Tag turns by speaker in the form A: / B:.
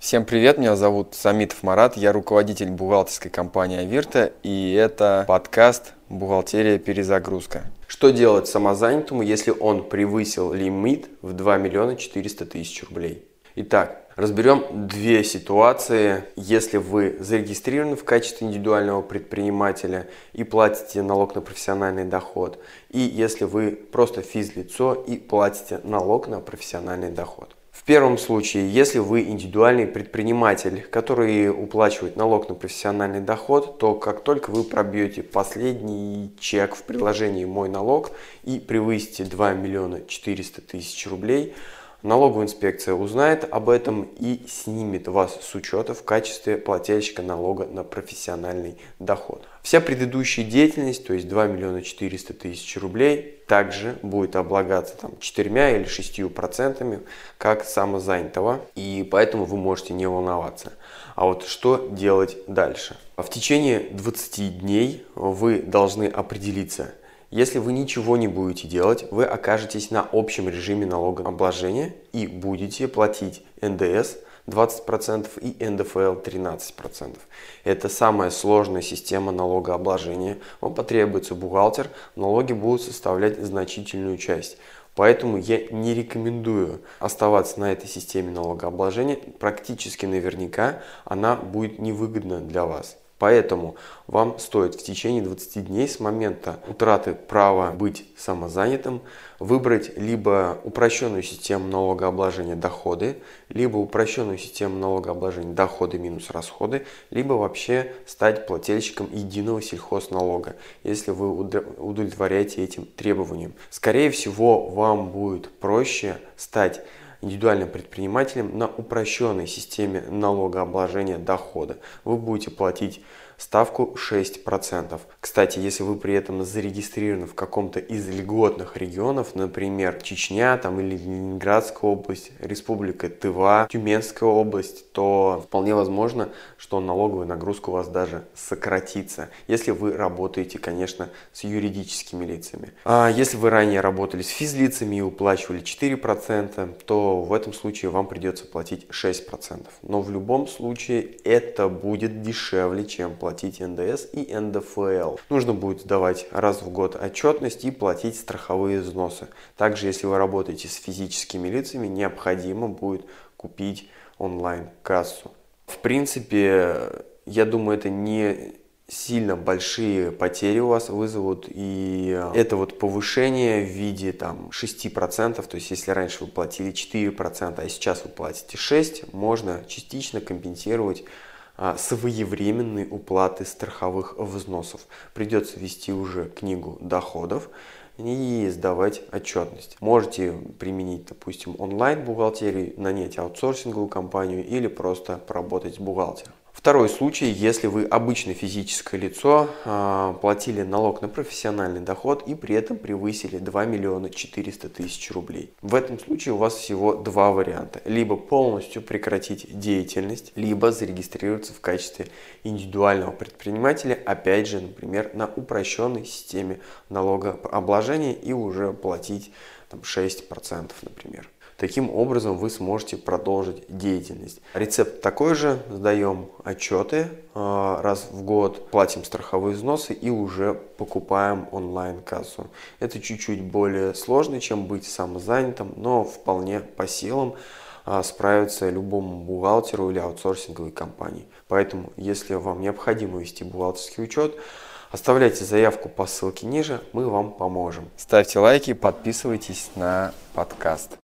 A: Всем привет, меня зовут Самитов Марат, я руководитель бухгалтерской компании Авирта, и это подкаст «Бухгалтерия. Перезагрузка». Что делать самозанятому, если он превысил лимит в 2 миллиона 400 тысяч рублей? Итак, разберем две ситуации. Если вы зарегистрированы в качестве индивидуального предпринимателя и платите налог на профессиональный доход, и если вы просто физлицо и платите налог на профессиональный доход. В первом случае, если вы индивидуальный предприниматель, который уплачивает налог на профессиональный доход, то как только вы пробьете последний чек в приложении «Мой налог» и превысите 2 миллиона 400 тысяч рублей, Налоговая инспекция узнает об этом и снимет вас с учета в качестве плательщика налога на профессиональный доход. Вся предыдущая деятельность, то есть 2 миллиона 400 тысяч рублей, также будет облагаться там, 4 или 6 процентами, как самозанятого, и поэтому вы можете не волноваться. А вот что делать дальше? В течение 20 дней вы должны определиться, если вы ничего не будете делать, вы окажетесь на общем режиме налогообложения и будете платить НДС 20% и НДФЛ 13%. Это самая сложная система налогообложения. Вам потребуется бухгалтер, налоги будут составлять значительную часть. Поэтому я не рекомендую оставаться на этой системе налогообложения. Практически наверняка она будет невыгодна для вас. Поэтому вам стоит в течение 20 дней с момента утраты права быть самозанятым выбрать либо упрощенную систему налогообложения доходы, либо упрощенную систему налогообложения доходы минус расходы, либо вообще стать плательщиком единого сельхозналога, если вы удовлетворяете этим требованиям. Скорее всего, вам будет проще стать индивидуальным предпринимателем на упрощенной системе налогообложения дохода. Вы будете платить ставку 6%. Кстати, если вы при этом зарегистрированы в каком-то из льготных регионов, например, Чечня там, или Ленинградская область, Республика Тыва, Тюменская область, то вполне возможно, что налоговая нагрузка у вас даже сократится, если вы работаете, конечно, с юридическими лицами. А если вы ранее работали с физлицами и уплачивали 4%, то в этом случае вам придется платить 6%. Но в любом случае это будет дешевле, чем платить платить НДС и НДФЛ. Нужно будет сдавать раз в год отчетность и платить страховые взносы. Также, если вы работаете с физическими лицами, необходимо будет купить онлайн-кассу. В принципе, я думаю, это не сильно большие потери у вас вызовут, и это вот повышение в виде там 6%, то есть если раньше вы платили 4%, а сейчас вы платите 6%, можно частично компенсировать своевременной уплаты страховых взносов. Придется вести уже книгу доходов и сдавать отчетность. Можете применить, допустим, онлайн-бухгалтерию, нанять аутсорсинговую компанию или просто поработать с бухгалтером. Второй случай, если вы обычное физическое лицо, а, платили налог на профессиональный доход и при этом превысили 2 миллиона 400 тысяч рублей. В этом случае у вас всего два варианта. Либо полностью прекратить деятельность, либо зарегистрироваться в качестве индивидуального предпринимателя, опять же, например, на упрощенной системе налогообложения и уже платить там, 6%, например. Таким образом вы сможете продолжить деятельность. Рецепт такой же. Сдаем отчеты а, раз в год, платим страховые взносы и уже покупаем онлайн-кассу. Это чуть-чуть более сложно, чем быть самозанятым, но вполне по силам а, справиться любому бухгалтеру или аутсорсинговой компании. Поэтому, если вам необходимо вести бухгалтерский учет, Оставляйте заявку по ссылке ниже, мы вам поможем. Ставьте лайки, подписывайтесь на подкаст.